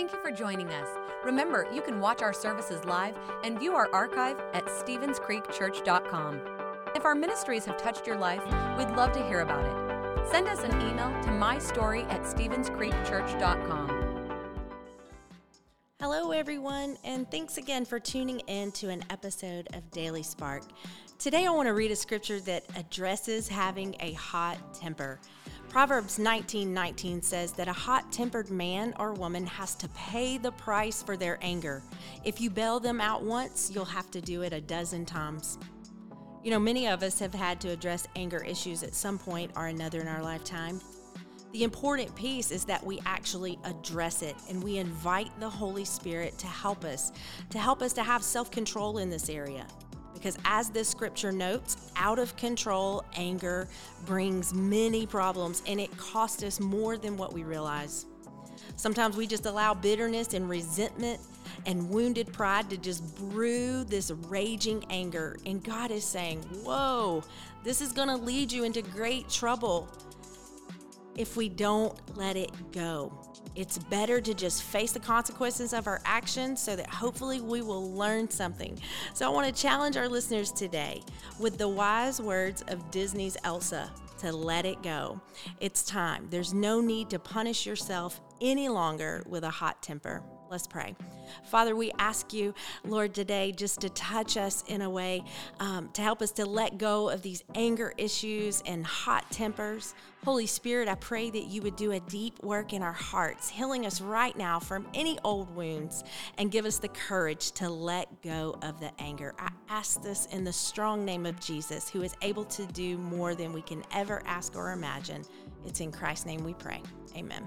Thank you for joining us. Remember, you can watch our services live and view our archive at StevensCreekChurch.com. If our ministries have touched your life, we'd love to hear about it. Send us an email to mystory at StevensCreekChurch.com. Hello, everyone, and thanks again for tuning in to an episode of Daily Spark. Today, I want to read a scripture that addresses having a hot temper. Proverbs 19 19 says that a hot tempered man or woman has to pay the price for their anger. If you bail them out once, you'll have to do it a dozen times. You know, many of us have had to address anger issues at some point or another in our lifetime. The important piece is that we actually address it and we invite the Holy Spirit to help us, to help us to have self control in this area. Because as this scripture notes, out of control anger brings many problems and it costs us more than what we realize. Sometimes we just allow bitterness and resentment and wounded pride to just brew this raging anger. And God is saying, Whoa, this is going to lead you into great trouble if we don't let it go. It's better to just face the consequences of our actions so that hopefully we will learn something. So, I want to challenge our listeners today with the wise words of Disney's Elsa to let it go. It's time. There's no need to punish yourself any longer with a hot temper. Let's pray. Father, we ask you, Lord, today just to touch us in a way um, to help us to let go of these anger issues and hot tempers. Holy Spirit, I pray that you would do a deep work in our hearts, healing us right now from any old wounds, and give us the courage to let go of the anger. I ask this in the strong name of Jesus, who is able to do more than we can ever ask or imagine. It's in Christ's name we pray. Amen.